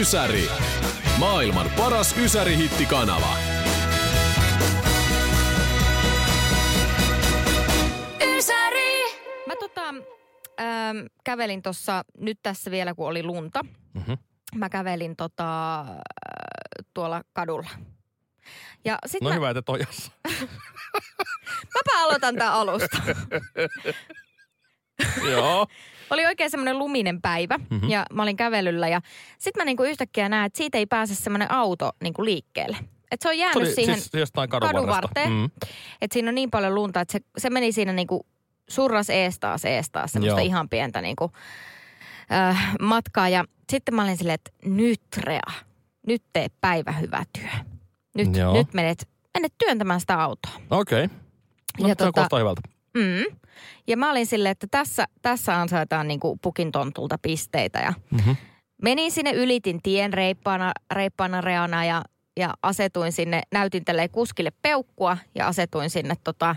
Ysäri. Maailman paras Ysäri-hittikanava. Ysäri! Mä tota, ähm, kävelin tuossa nyt tässä vielä, kun oli lunta. Mm-hmm. Mä kävelin tota, äh, tuolla kadulla. Ja sit No mä, hyvä, että tojassa. mäpä aloitan tämän alusta. Joo. Oli oikein semmoinen luminen päivä mm-hmm. ja mä olin kävelyllä ja sit mä niinku yhtäkkiä näen, että siitä ei pääse semmoinen auto niinku liikkeelle. Et se on Se jäänyt oli siihen siis jostain kadun, varteen. Mm. että siinä on niin paljon lunta, että se, se meni siinä niinku surras ees taas ees taas semmoista Joo. ihan pientä niinku, äh, matkaa. Ja sitten mä olin silleen, että nyt Rea, nyt tee päivä hyvä työ. Nyt, Joo. nyt menet, menet työntämään sitä autoa. Okei. Okay. No, Ja se kuulostaa hyvältä. Mm. Ja mä olin silleen, että tässä, tässä ansaitaan niinku pukin tontulta pisteitä. Ja Mhm. menin sinne, ylitin tien reippaana, reippaana reana ja, ja asetuin sinne, näytin tälleen kuskille peukkua ja asetuin sinne tota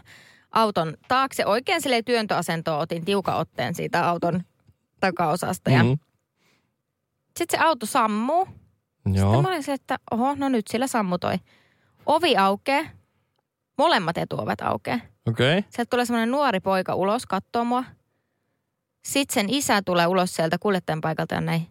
auton taakse. Oikein silleen työntöasentoon otin tiukan otteen siitä auton takaosasta. Ja Mhm. sitten se auto sammuu. Joo. Sitten mä olin silleen, että oho, no nyt sillä sammutoi. Ovi aukeaa. Molemmat etuovet aukeaa. Okei. Okay. Sieltä tulee semmoinen nuori poika ulos kattoo mua. Sitten sen isä tulee ulos sieltä kuljettajan paikalta ja näin.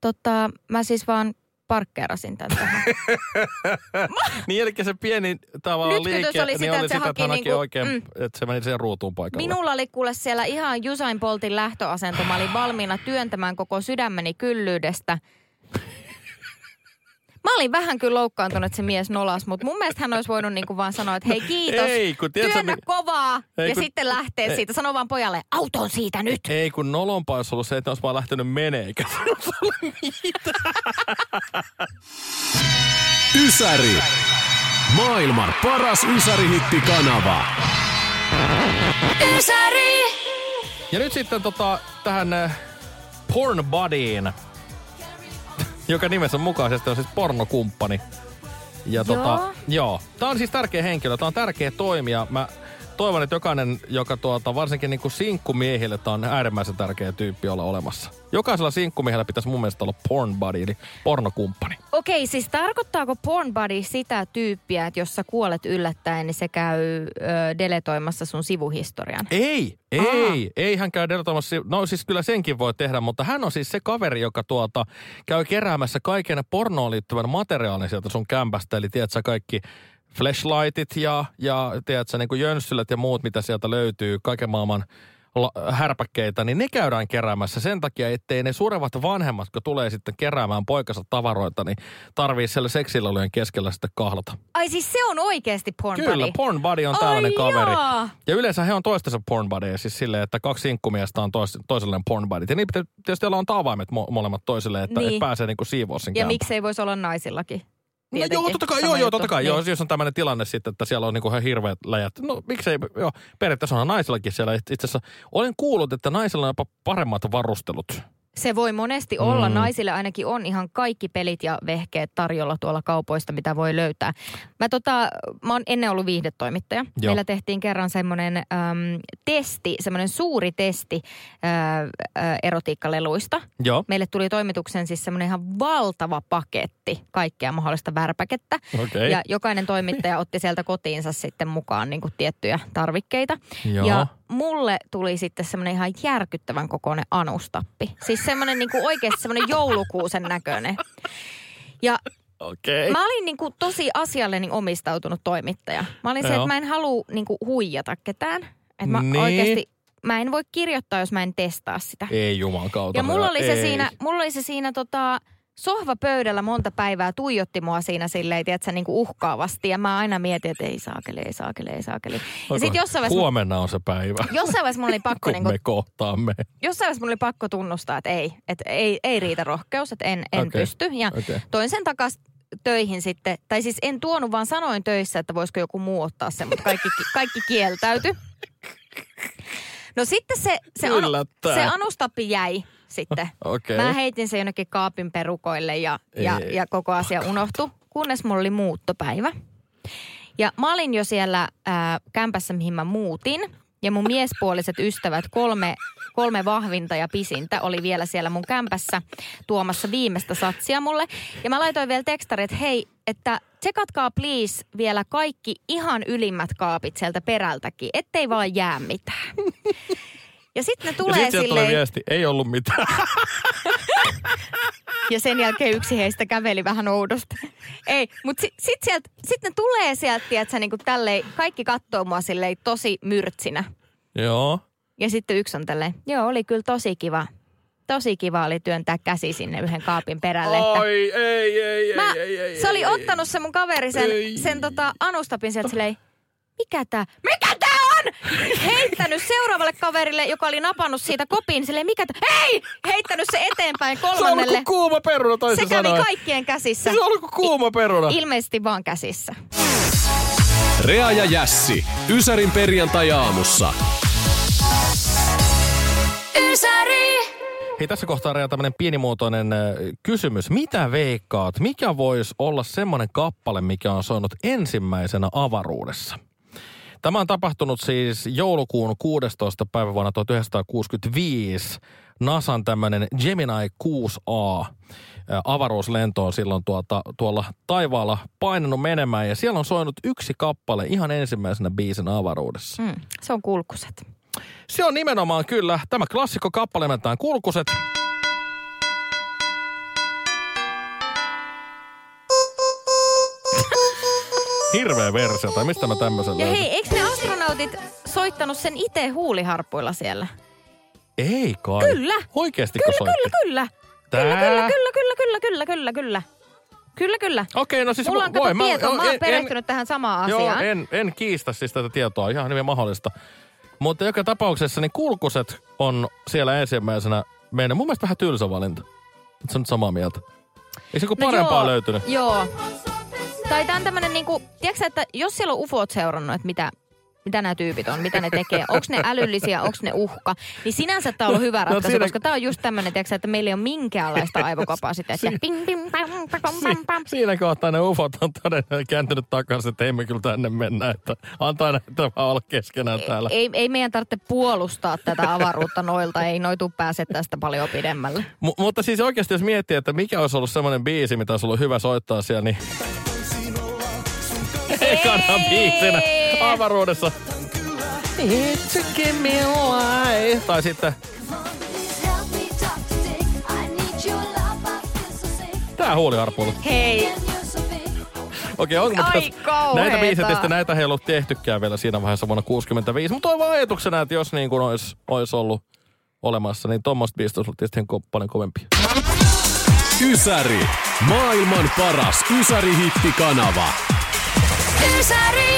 Tota, mä siis vaan parkkeerasin tän tähän. Niin eli se pieni tavallaan liike, oli niin sitä, oli että se sitä, että hän niinku- oikein, mm. että se meni siihen ruutuun paikalle. Minulla oli kuule siellä ihan Jusain Poltin lähtöasento. Mä olin valmiina työntämään koko sydämeni kyllyydestä. Mä olin vähän kyllä loukkaantunut, että se mies nolas, mutta mun mielestä hän olisi voinut niinku vaan sanoa, että hei kiitos, Ei, kun tiedätkö, työnnä mi- kovaa Ei, ja kun- sitten lähtee ei. siitä. Sano vaan pojalle, auton siitä nyt. Ei, kun nolompaa olisi ollut se, että olisi vaan lähtenyt menee, eikä se olisi ollut mitään. Ysäri. Maailman paras Ysäri-hittikanava. Ysäri! Ja nyt sitten tota, tähän äh, Porn Bodyin, joka nimensä mukaisesti on siis pornokumppani. Ja Joo. tota, joo. Tämä on siis tärkeä henkilö, tämä on tärkeä toimija. Mä toivon, että jokainen, joka tuota, varsinkin niin kuin sinkkumiehille, tämä on äärimmäisen tärkeä tyyppi olla olemassa. Jokaisella sinkkumiehellä pitäisi mun mielestä olla porn buddy, eli pornokumppani. Okei, siis tarkoittaako porn body sitä tyyppiä, että jos sä kuolet yllättäen, niin se käy ö, deletoimassa sun sivuhistorian? Ei, ei, ei hän käy deletoimassa. No siis kyllä senkin voi tehdä, mutta hän on siis se kaveri, joka tuota, käy keräämässä kaiken pornoon liittyvän materiaalin sieltä sun kämpästä. Eli tiedät sä kaikki flashlightit ja, ja tiedät sä niin kuin jönssylät ja muut, mitä sieltä löytyy, kaiken maailman härpäkkeitä, niin ne käydään keräämässä sen takia, ettei ne surevat vanhemmat, kun tulee sitten keräämään poikansa tavaroita, niin tarvii siellä seksilölyjen keskellä sitten kahlata. Ai siis se on oikeasti porn Kyllä, body? porn body on tällainen Ai kaveri. jaa. Ja yleensä he on toistensa porn buddyja, siis silleen, että kaksi sinkkumiestä on tois, toiselleen porn buddyt. Ja niin pitää tietysti on avaimet mo- molemmat toisille, että Niin. et pääsee niinku siivoa sen Ja kämpän. miksei voisi olla naisillakin? No joo, totta kai, joo, joo, totta kai. Niin. Joo, jos on tämmöinen tilanne sitten, että siellä on niinku ihan hirveät läjät. No miksei, joo, periaatteessa on naisillakin siellä. Itse asiassa olen kuullut, että naisilla on jopa paremmat varustelut. Se voi monesti olla. Mm. Naisille ainakin on ihan kaikki pelit ja vehkeet tarjolla tuolla kaupoista, mitä voi löytää. Mä, tota, mä oon ennen ollut viihdetoimittaja. Joo. Meillä tehtiin kerran semmoinen äm, testi, semmoinen suuri testi ää, ää, erotiikkaleluista. Joo, Meille tuli toimituksen siis semmoinen ihan valtava paketti kaikkea mahdollista värpäkettä. okei. Ja jokainen toimittaja otti sieltä kotiinsa sitten mukaan niin kuin tiettyjä tarvikkeita. Joo. Ja mulle tuli sitten semmoinen ihan järkyttävän kokoinen anustappi. Siis semmoinen niin kuin oikeasti semmoinen joulukuusen näköinen. Ja Okei. mä olin niin kuin tosi asiallinen omistautunut toimittaja. Mä olin se, että mä en halua niin kuin huijata ketään. Että mä Niin. oikeasti, mä en voi kirjoittaa, jos mä en testaa sitä. Ei juman kautta. Ja mulla oli se Ei. siinä, mulla oli se siinä tota, sohvapöydällä monta päivää tuijotti mua siinä silleen, tiedätkö, niin kuin uhkaavasti. Ja mä aina mietin, että ei saakeli, ei saakeli, ei saakeli. Ja sitten jossain vaiheessa, Huomenna on se päivä, jossain vaiheessa mulla oli pakko, kun niin kuin, me kohtaamme. jossain vaiheessa mulla oli pakko tunnustaa, että ei, että ei, ei riitä rohkeus, että en, en Okei, pysty. Ja okei. toin sen takas töihin sitten, tai siis en tuonut, vaan sanoin töissä, että voisiko joku muu ottaa sen, mutta kaikki, kaikki kieltäytyi. No sitten se, se, anu, se anustappi jäi sitten. Okei. Mä heitin sen jonnekin kaapin perukoille ja, ja, Ei. ja koko asia unohtui, kunnes mulla oli muuttopäivä. Ja mä olin jo siellä ää, kämpässä, mihin mä muutin. Ja mun miespuoliset ystävät, kolme, kolme vahvinta ja pisintä, oli vielä siellä mun kämpässä tuomassa viimeistä satsia mulle. Ja mä laitoin vielä tekstari, että hei, että tsekatkaa please vielä kaikki ihan ylimmät kaapit sieltä perältäkin, ettei vaan jää mitään. Ja sitten ne Ja tulee sitten sieltä tulee silleen... viesti, ei ollut mitään. Ja sen jälkeen yksi heistä käveli vähän oudosti. Ei, mutta sitten sit sit ne tulee sieltä, tiedätkö, niin kuin tälleen, kaikki katsoo mua silleen tosi myrtsinä. Joo. Ja sitten yksi on tälleen, joo, oli kyllä tosi kiva. Tosi kiva oli työntää käsi sinne yhden kaapin perälle. Että Oi, ei, ei, mä, ei, ei, ei, se oli ei, ottanut se mun kaveri sen, Ei. sen tota anustapin sieltä silleen, mikä tää, mikä on? Heittänyt seuraavalle kaverille, joka oli napannut siitä kopin, silleen, mikä tää, ei! Heittänyt se eteenpäin Se on kolmannelle. kuuma peruna Se toisin kävi sanoen. kaikkien käsissä. Se on kuuma peruna. Ilmeisesti vaan käsissä. Rea ja Jässi. Ysärin perjantai-aamussa. Hei, tässä kohtaa Rea tämmöinen pienimuotoinen äh, kysymys. Mitä veikkaat? Mikä voisi olla semmoinen kappale, mikä on soinut ensimmäisenä avaruudessa? Tämä on tapahtunut siis joulukuun 16. päivä vuonna 1965. NASAn tämmöinen Gemini 6A äh, avaruuslento on silloin tuota, tuolla taivaalla painanut menemään ja siellä on soinut yksi kappale ihan ensimmäisenä biisin avaruudessa. Mm, se on kulkuset. Se on nimenomaan kyllä tämä klassikko kappale nimeltään Kulkuset. Hirveä versio, tai mistä mä tämmöisen Ja löysin? hei, eikö ne astronautit soittanut sen itse huuliharpuilla siellä? Ei kai. Kyllä. Oikeesti Kyllä, soitti? kyllä, kyllä. Tää? Kyllä, kyllä, kyllä, kyllä, kyllä, kyllä, kyllä, kyllä. Kyllä, kyllä. Okei, no siis Mulla on voi, kato mä- tietoa, mä oon en- perehtynyt tähän samaan Joo, asiaan. en, en kiistä siis tätä tietoa, ihan hyvin mahdollista. Mutta joka tapauksessa niin kulkuset on siellä ensimmäisenä meidän mun mielestä vähän tylsä valinta. Oletko nyt samaa mieltä? Ei se kun parempaa joo, löytynyt. Joo. Tai tää on tämmönen niinku, tiedätkö että jos siellä on ufot seurannut, että mitä, mitä nämä tyypit on, mitä ne tekee, onko ne älyllisiä, onko ne uhka, niin sinänsä tämä on ollut hyvä ratkaisu, siinä- koska tämä on just tämmöinen, tiedätkö, että meillä ei ole minkäänlaista aivokapasiteettia. Ping, ping, pam, pam, pam, pam, pam. Siinä kohtaa ne ufot on todennäköisesti kääntynyt takaisin, että emme kyllä tänne mennä, että antaa näitä vaan olla keskenään täällä. Ei, ei meidän tarvitse puolustaa tätä avaruutta noilta, ei noitu pääse tästä paljon pidemmälle. M- mutta siis oikeasti jos miettii, että mikä olisi ollut semmoinen biisi, mitä olisi ollut hyvä soittaa siellä, niin... Ekana biisinä avaruudessa. It's a give me life. Tai sitten tää huuliharpuilu. Hei, Okei, onko Ai, näitä tietysti näitä ei ollut tehtykään vielä siinä vaiheessa vuonna 65. Mutta toivon ajatuksena, että jos niin kuin olisi, olisi ollut olemassa, niin tuommoista biisistä olisi ollut tietysti ko- paljon kovempia. Ysäri. Maailman paras Ysäri-hittikanava. Ysäri!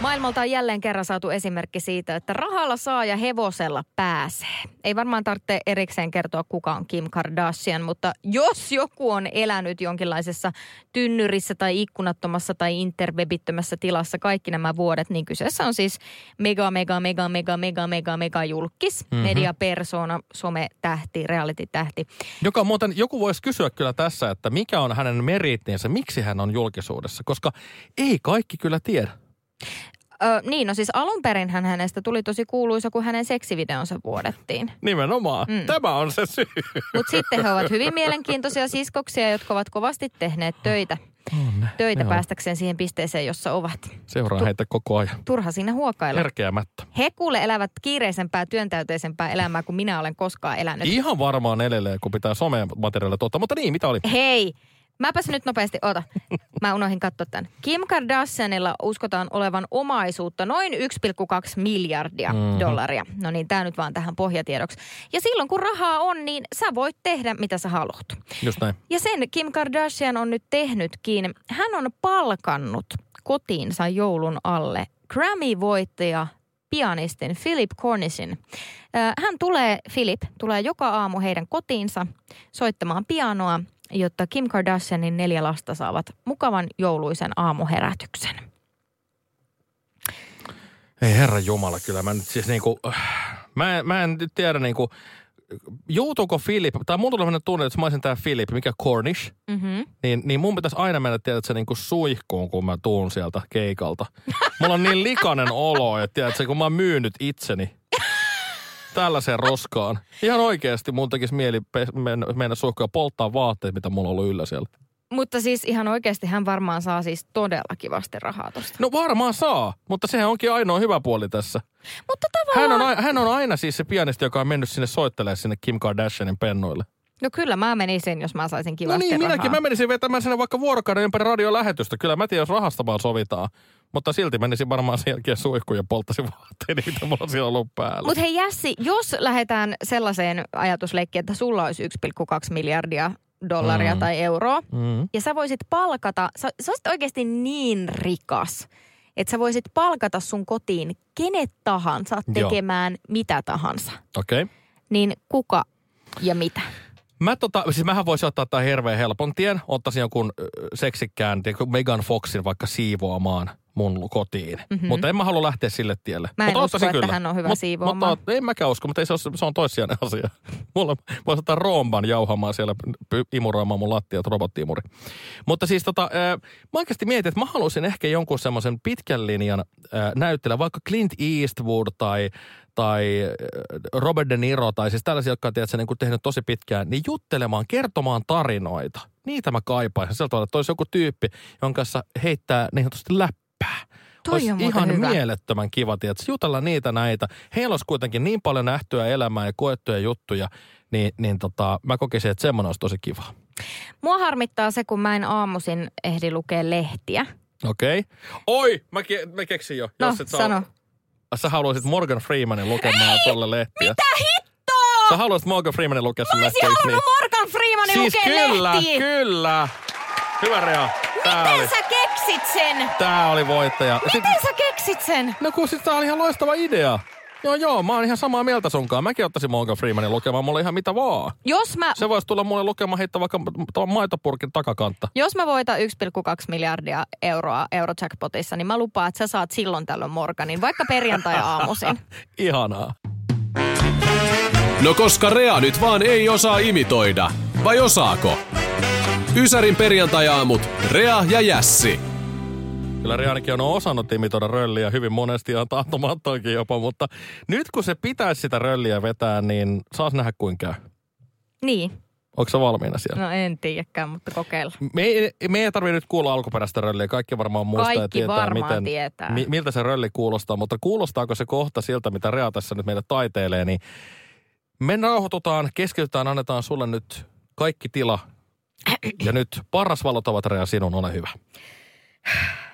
Maailmalta on jälleen kerran saatu esimerkki siitä, että rahalla saa ja hevosella pääsee. Ei varmaan tarvitse erikseen kertoa, kuka on Kim Kardashian, mutta jos joku on elänyt jonkinlaisessa tynnyrissä tai ikkunattomassa tai interwebittömässä tilassa kaikki nämä vuodet, niin kyseessä on siis mega, mega, mega, mega, mega, mega, mega julkis, mm-hmm. mediapersona, sometähti, reality-tähti. Joka muuten, joku voisi kysyä kyllä tässä, että mikä on hänen merittinsä, miksi hän on julkisuudessa, koska ei kaikki kyllä tiedä. Ö, niin, no siis alun perin hänestä tuli tosi kuuluisa, kun hänen seksivideonsa vuodettiin. Nimenomaan. Mm. Tämä on se syy. Mutta sitten he ovat hyvin mielenkiintoisia siskoksia, jotka ovat kovasti tehneet töitä, töitä joo. päästäkseen siihen pisteeseen, jossa ovat. Seuraa heitä koko ajan. Turha siinä huokailla. Herkeämättä. He kuule elävät kiireisempää, työntäyteisempää elämää kuin minä olen koskaan elänyt. Ihan varmaan edelleen, kun pitää somemateriaalia tuottaa. Mutta niin, mitä oli? Hei, Mäpäs nyt nopeasti, ota. Mä unohdin katsoa tämän. Kim Kardashianilla uskotaan olevan omaisuutta noin 1,2 miljardia mm-hmm. dollaria. No niin, tämä nyt vaan tähän pohjatiedoksi. Ja silloin kun rahaa on, niin sä voit tehdä mitä sä haluat. Just näin. Ja sen Kim Kardashian on nyt tehnytkin. Hän on palkannut kotiinsa joulun alle Grammy-voittaja pianistin Philip Cornishin. Hän tulee, Philip, tulee joka aamu heidän kotiinsa soittamaan pianoa, jotta Kim Kardashianin neljä lasta saavat mukavan jouluisen aamuherätyksen. Ei herra Jumala, kyllä mä nyt siis niinku, mä, mä en nyt tiedä niinku, joutuuko Philip, tai mun tulee tunne, että jos mä olisin tää Philip, mikä Cornish, Mm-hmm. niin, niin mun pitäisi aina mennä, tiedät, se niinku suihkuun, kun mä tuun sieltä keikalta. Mulla on niin likainen olo, että tiedät, kun mä oon myynyt itseni tällaiseen roskaan. Ihan oikeasti mun tekisi mieli mennä, mennä suihkuun ja polttaa vaatteet, mitä mulla on ollut yllä siellä. Mutta siis ihan oikeasti hän varmaan saa siis todella kivasti rahaa tosta. No varmaan saa, mutta sehän onkin ainoa hyvä puoli tässä. Mutta Hän tavallaan... on, ai- hän on aina siis se pianisti, joka on mennyt sinne soittelemaan sinne Kim Kardashianin pennoille. No kyllä mä menisin, jos mä saisin No kivasti niin, rahaa. minäkin. Mä menisin vetämään sinne vaikka vuorokauden ympäri radiolähetystä. Kyllä mä tiedän, jos rahasta vaan sovitaan. Mutta silti menisin varmaan sen jälkeen suihkuun ja polttaisin vaatteeni, mitä mulla on siellä ollut päällä. Mutta hei Jässi, jos lähdetään sellaiseen ajatusleikkiin, että sulla olisi 1,2 miljardia dollaria Mm. tai euroa, Mm. ja sä voisit palkata, sä, sä olisit oikeasti niin rikas, että sä voisit palkata sun kotiin kenet tahansa Joo. tekemään mitä tahansa. Okei. Okay. Niin kuka ja mitä? Mä tota, siis mähän voisin ottaa tämän hirveän helpon tien. Ottaisin jonkun seksikkään, Megan Foxin vaikka siivoamaan mun kotiin. Mm-hmm. Mutta en mä halua lähteä sille tielle. Mä en mutta usko, että kyllä. hän on hyvä Mut- siivoamaan. Mutta en mäkään usko, mutta ei se, ole, se on toissijainen asia. Mulla voisi ottaa roomban jauhamaan siellä, imuraamaan mun lattiat, robottiimuri. Mutta siis tota, äh, mä oikeasti mietin, että mä haluaisin ehkä jonkun semmoisen pitkän linjan äh, näyttelijä, vaikka Clint Eastwood tai tai Robert De Niro tai siis tällaisia, jotka on tiedätkö, niin kuin tehnyt tosi pitkään, niin juttelemaan, kertomaan tarinoita. Niitä mä kaipaisin. Sieltä tavalla, että olisi joku tyyppi, jonka kanssa heittää niin sanotusti läppää. Toi olisi on ihan hyvä. mielettömän kiva, tiedätkö, jutella niitä näitä. Heillä olisi kuitenkin niin paljon nähtyä elämää ja koettuja juttuja, niin, niin tota, mä kokisin, että semmoinen olisi tosi kiva. Mua harmittaa se, kun mä en aamuisin ehdi lukea lehtiä. Okei. Okay. Oi, mä, ke- mä keksin jo. No, Jos et sano. sä haluaisit Morgan Freemanin lukemaan sulle lehtiä. Mitä hittoa? Sä haluaisit Morgan Freemanin lukea sun Mä olisin lehtiä, halunnut Morgan Freemanin Siis lukea kyllä, lehtiä. kyllä. Hyvä Rea. Tää Miten sä keksit sen? tää oli voittaja. Sit, Miten sä keksit sen? no kun sit tää oli ihan loistava idea. Joo, joo, mä oon ihan samaa mieltä sunkaan. Mäkin ottaisin Morgan Freemanin lukemaan mulle ihan mitä vaan. Jos mä, Se voisi tulla mulle lukemaan heittää vaikka tuon maitopurkin takakantta. jos mä voitan 1,2 miljardia euroa Eurojackpotissa, niin mä lupaan, että sä saat silloin tällöin Morganin, vaikka perjantai-aamuisin. Ihanaa. No koska Rea nyt vaan ei osaa imitoida. Vai osaako? Ysärin perjantajaamut. Rea ja Jässi. Kyllä Rianikin on osannut imitoida rölliä hyvin monesti ja tahtomattoinkin jopa, mutta nyt kun se pitäisi sitä rölliä vetää, niin saas nähdä kuinka käy. Niin, Onko se valmiina siellä? no en tiedäkään, mutta kokeilla. Me ei, me ei tarvitse nyt kuulla alkuperäistä rölliä. Kaikki varmaan muistaa ja Kaikki tietää, varmaan miten, tietää. Mi, miltä se rölli kuulostaa. Mutta kuulostaako se kohta siltä, mitä Rea tässä nyt meille taiteilee, niin me rauhoitutaan, keskitytään, annetaan sulle nyt kaikki tila. Ja nyt paras valot ovat Rea sinun, ole hyvä.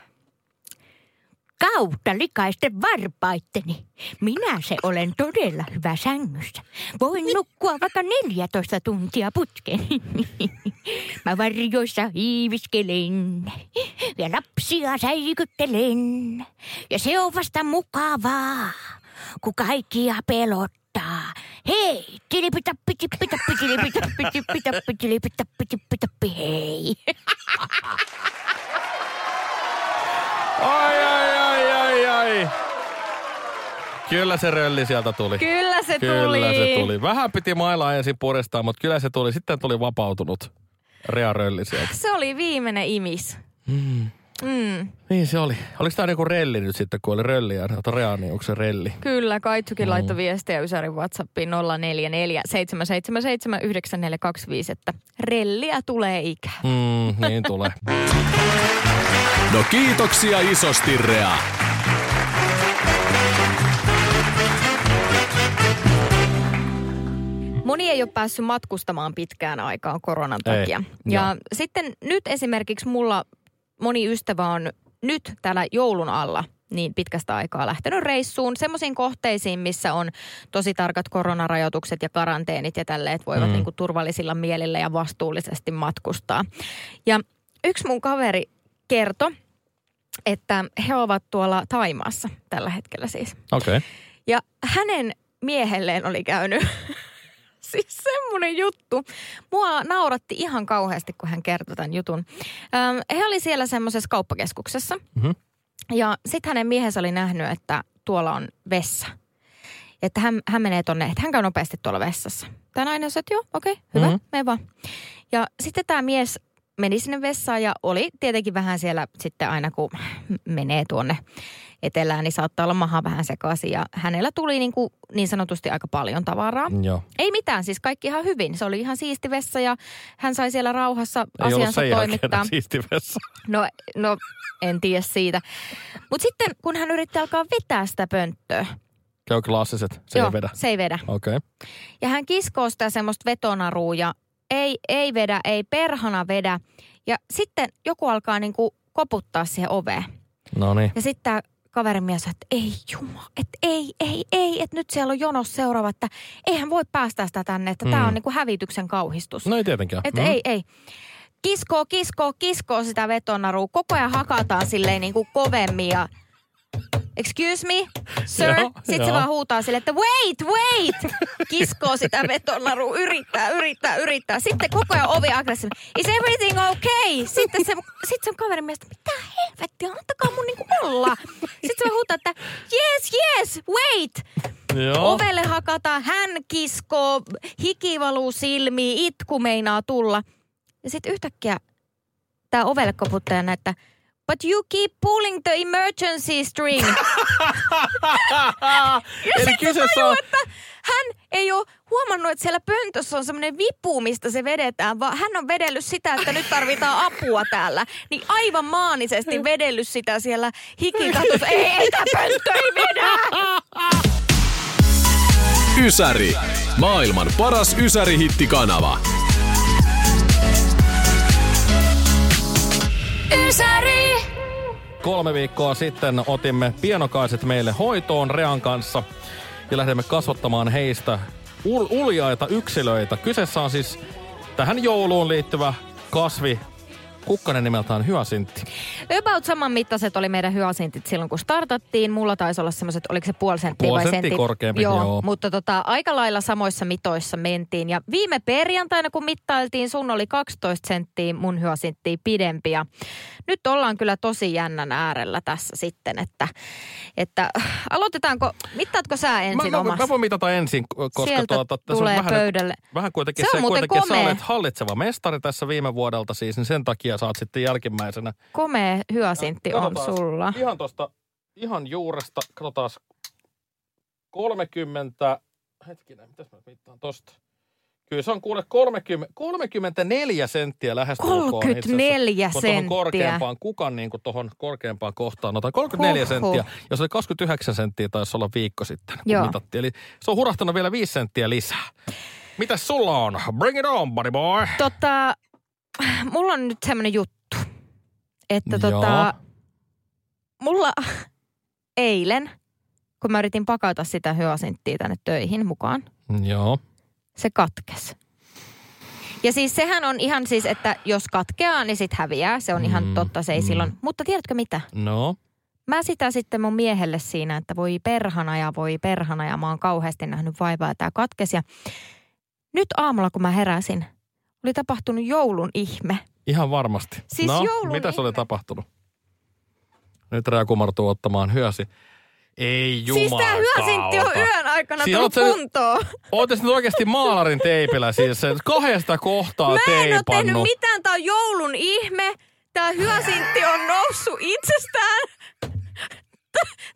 Kautta likaisten varpaitteni. Minä se olen todella hyvä sängyssä. Voin nukkua vaikka 14 tuntia putken. Mä varjoissa hiiviskelen ja lapsia säikyttelen. Ja se on vasta mukavaa, kun kaikkia pelottaa. Hei, tilipitappi, tippitappi, tilipitappi, tippitappi, tilipitappi, tippitappi, hei. Ai, ai. Kyllä se rölli sieltä tuli. Kyllä se Kyllä tuli. se tuli. Vähän piti mailaa ensin purestaa, mutta kyllä se tuli. Sitten tuli vapautunut Rea rölli sieltä. Se oli viimeinen imis. Mm. Mm. Niin se oli. Oliko tämä niinku relli nyt sitten, kun oli rölliä? Ota Rea, niin onko se relli? Kyllä, Kaitsukin Mm. laittoi viestiä Ysärin Whatsappiin 044 777 9425, että relliä tulee ikä. Mm, niin tulee. No kiitoksia isosti Rea. Moni ei ole päässyt matkustamaan pitkään aikaan koronan Ei, takia. Ja sitten nyt esimerkiksi mulla moni ystävä on nyt täällä joulun alla niin pitkästä aikaa lähtenyt reissuun semmoisiin kohteisiin, missä on tosi tarkat koronarajoitukset ja karanteenit ja tälleen, että voivat mm. niin kuin turvallisilla mielillä ja vastuullisesti matkustaa. Ja yksi mun kaveri kertoi, että he ovat tuolla Taimaassa tällä hetkellä siis. Okei. Okay. Ja hänen miehelleen oli käynyt siis semmoinen juttu. Mua nauratti ihan kauheasti, kun hän kertoi tämän jutun. Ähm, he oli siellä semmoisessa kauppakeskuksessa. Mhm. Ja sitten hänen miehensä oli nähnyt, että tuolla on vessa. Että hän, hän menee tonne, että hän käy nopeasti tuolla vessassa. Tämä nainen sanoi, että joo, okei, okay, hyvä, Mhm. mm-hmm. mene vaan. Ja sitten tämä mies meni sinne vessaan ja oli tietenkin vähän siellä sitten aina kun menee tuonne etelään, niin saattaa olla maha vähän sekaisin. Ja hänellä tuli niin, kuin niin sanotusti aika paljon tavaraa. Joo. Ei mitään, siis kaikki ihan hyvin. Se oli ihan siisti vessa ja hän sai siellä rauhassa Ei asiansa toimittaa. siisti vessa. No, no en tiedä siitä. Mutta sitten kun hän yritti alkaa vetää sitä pönttöä. Käy klassiset, se joo, ei vedä. se ei vedä. Okei. Okay. Ja hän kiskoo sitä semmoista vetonarua ja ei, ei vedä, ei perhana vedä. Ja sitten joku alkaa niinku koputtaa siihen oveen. No niin. Ja sitten tämä kaverin mies sanoi, että ei juma, että ei, ei, ei, että nyt siellä on jonos seuraava, että eihän voi päästä sitä tänne, että tämä Mm. on niinku hävityksen kauhistus. No ei tietenkään. Että Mhm. ei, ei. Kiskoo, kiskoo, kiskoo sitä vetonarua. Koko ajan hakataan silleen niin kuin kovemmin ja excuse me, sir. Joo, Sitten se vaan huutaa sille, että wait, wait. Kiskoo sitä vetonarua, yrittää, yrittää, yrittää. Sitten koko ajan ovi aggressiivinen. Is everything okay? Sitten se, sitten se on kaverin mielestä, mitä helvettiä, antakaa mun niinku olla. Sitten se vaan huutaa, että yes, yes, wait. Joo. Ovelle hakataan, hän kiskoo, hiki valuu silmiin, itku meinaa tulla. Ja sitten yhtäkkiä tämä ovelle koputtaja näyttää, but you keep pulling the emergency string. Eli kyseessä on... että hän ei ole huomannut, että siellä pöntössä on semmoinen vipu, mistä se vedetään, vaan hän on vedellyt sitä, että nyt tarvitaan apua täällä. Niin aivan maanisesti vedellyt sitä siellä hikikatossa. Ei, ei tämä pönttö ei vedä! Ysäri. Maailman paras Ysäri-hittikanava. Ysäri! Kolme viikkoa sitten otimme pienokaiset meille hoitoon Rean kanssa ja lähdemme kasvattamaan heistä ul- uljaita yksilöitä. Kyseessä on siis tähän jouluun liittyvä kasvi, kukkanen nimeltään hyasintti. About saman mittaiset oli meidän hyasintit silloin, kun startattiin. Mulla taisi olla semmoiset, oliko se puoli senttiä Puoli vai senttiä sentti? korkeampi, joo. Mutta tota, aika lailla samoissa mitoissa mentiin. Ja viime perjantaina, kun mittailtiin, sun oli 12 senttiä mun hyasinttiä pidempi. Ja nyt ollaan kyllä tosi jännän äärellä tässä sitten, että, että aloitetaanko, mittaatko sä ensin Mä, mä, omassa? mä voin mitata ensin, koska Sieltä tuota, tässä tulee on vähän, pöydälle. vähän kuitenkin Se on se, kuitenkin sä olet hallitseva mestari tässä viime vuodelta siis, niin sen takia saat sitten jälkimmäisenä. Komea hyasintti on Katsotaan. sulla. Ihan tuosta, ihan juuresta, katsotaan 30, hetkinen, mitäs mä mittaan tosta? Kyllä se on kuule 30, 34 senttiä itse asiassa. 34 Kun tuohon senttiä. korkeampaan, kukan niin kuin tuohon korkeampaan kohtaan. Otan 34 Huhhuh. senttiä, ja se oli 29 senttiä taisi olla viikko sitten, kun Joo. mitattiin. Eli se on hurahtanut vielä 5 senttiä lisää. Mitäs sulla on? Bring it on, buddy boy. Tota, mulla on nyt semmoinen juttu, että tota, mulla eilen, kun mä yritin pakata sitä hyasinttiä tänne töihin mukaan, Joo. se katkes. Ja siis sehän on ihan siis, että jos katkeaa, niin sit häviää. Se on ihan Mm, totta, se ei mm. silloin. Mutta tiedätkö mitä? No. Mä sitä sitten mun miehelle siinä, että voi perhana ja voi perhana ja mä oon kauheasti nähnyt vaivaa tää katkesi. Ja nyt aamulla, kun mä heräsin, oli tapahtunut joulun ihme. Ihan varmasti. Siis no, joulun mitäs oli ihme. tapahtunut? Nyt Rea kumartuu ottamaan hyösi. Ei siis tää hyasintti on yön aikana Siis tullut oot kuntoon. Ootte nyt oikeasti maalarin teipillä siis se kahdesta kohtaa Mä en oo tehnyt teipannut. mitään, tää on joulun ihme. Tää hyasintti on noussut itsestään.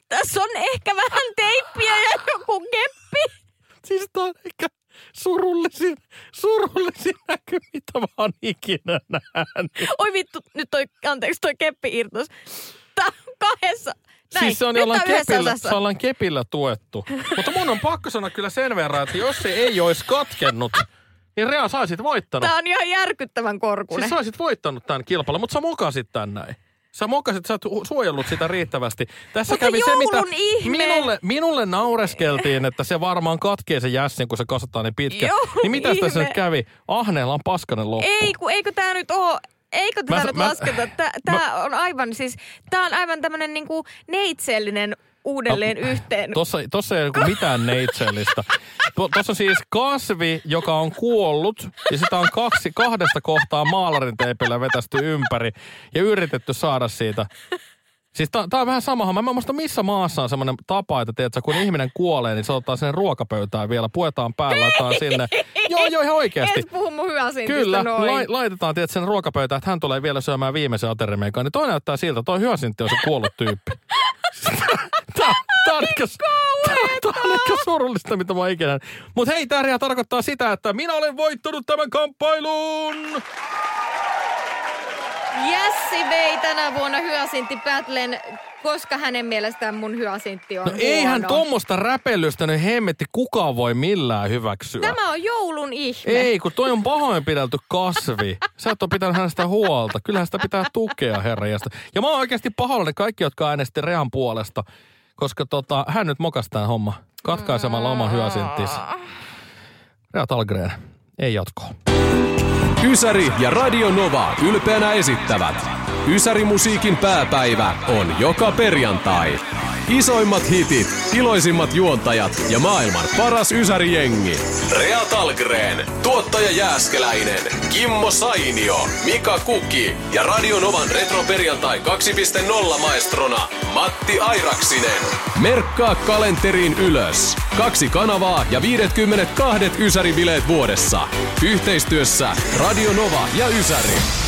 Tässä on ehkä vähän teippiä ja joku keppi. Siis tää on ehkä surullisin, surullisin näky, mitä mä oon ikinä nähnyt. Oi vittu, nyt toi, anteeksi, toi keppi irtos. Tää on kahdessa. Näin. Siis se on jollain kepillä, se ollaan kepillä tuettu. Mutta mun on pakko sanoa kyllä sen verran, että jos se ei olisi katkennut, niin Rea saisit voittanut. Tää on ihan järkyttävän korkunen. Siis sä olisit voittanut tämän kilpailun, mutta sä mokasit tän näin. Sä mokasit, sä oot suojellut sitä riittävästi. Tässä Mutta kävi se, mitä ihme! minulle, minulle naureskeltiin, että se varmaan katkee se jässin, kun se kasvattaa niin pitkä. Joulun niin mitä tässä nyt kävi? Ahneella on paskanen loppu. Ei, kun eikö tää nyt oo... Eikö tätä Mä- nyt mä- lasketa? Tää, tää on aivan siis, tää on aivan tämmönen niinku neitsellinen uudelleen yhteen. Tossa, tossa ei ole mitään neitsellistä. Tu- Tuossa siis kasvi, joka on kuollut, ja sitä on kaksi, kahdesta kohtaa maalarin teipillä vetästy ympäri ja yritetty saada siitä. Siis tää, tää on vähän sama homma. Mä en muista missä maassa on semmoinen tapa, että tiedätkö, kun ihminen kuolee, niin se otetaan sinne ruokapöytään vielä, puetaan päällä, laitetaan sinne. Joo, joo, ihan oikeasti. Et puhu mun Kyllä, noin. lai, laitetaan tiedät, sen ruokapöytään, että hän tulee vielä syömään viimeisen ateriameikan, niin toi näyttää siltä, toi hyasintti on se kuollut tyyppi. On ehkä, tää, tää on ehkä surullista, mitä mä ikinä. Mutta hei, Ria tarkoittaa sitä, että minä olen voittanut tämän kamppailun. Jässi vei tänä vuonna hyasintti Battlen, koska hänen mielestään mun hyasintti on No eihän huono. tuommoista räpellystä nyt hemmetti kukaan voi millään hyväksyä. Tämä on joulun ihme. Ei, kun toi on pahoinpidelty kasvi. Sä et ole pitänyt hänestä huolta. Kyllähän sitä pitää tukea, herranjasta. Ja mä oon oikeasti pahoillani kaikki, jotka äänesti Rean puolesta. Koska tota, hän nyt mokasi tämän homma. Katkaisemalla oman hyösinttinsä. Rea Talgren, ei jatkoa. Ysäri ja Radio Nova ylpeänä esittävät Ysäri musiikin pääpäivä on joka perjantai. Isoimmat hitit, iloisimmat juontajat ja maailman paras Ysäri-jengi. Rea Talgren, tuottaja Jääskeläinen, Kimmo Sainio, Mika Kuki ja Radio Novan retroperjantai 2.0 maestrona Matti Airaksinen. Merkkaa kalenteriin ylös. Kaksi kanavaa ja 52 Ysäri-bileet vuodessa. Yhteistyössä Radio Nova ja Ysäri.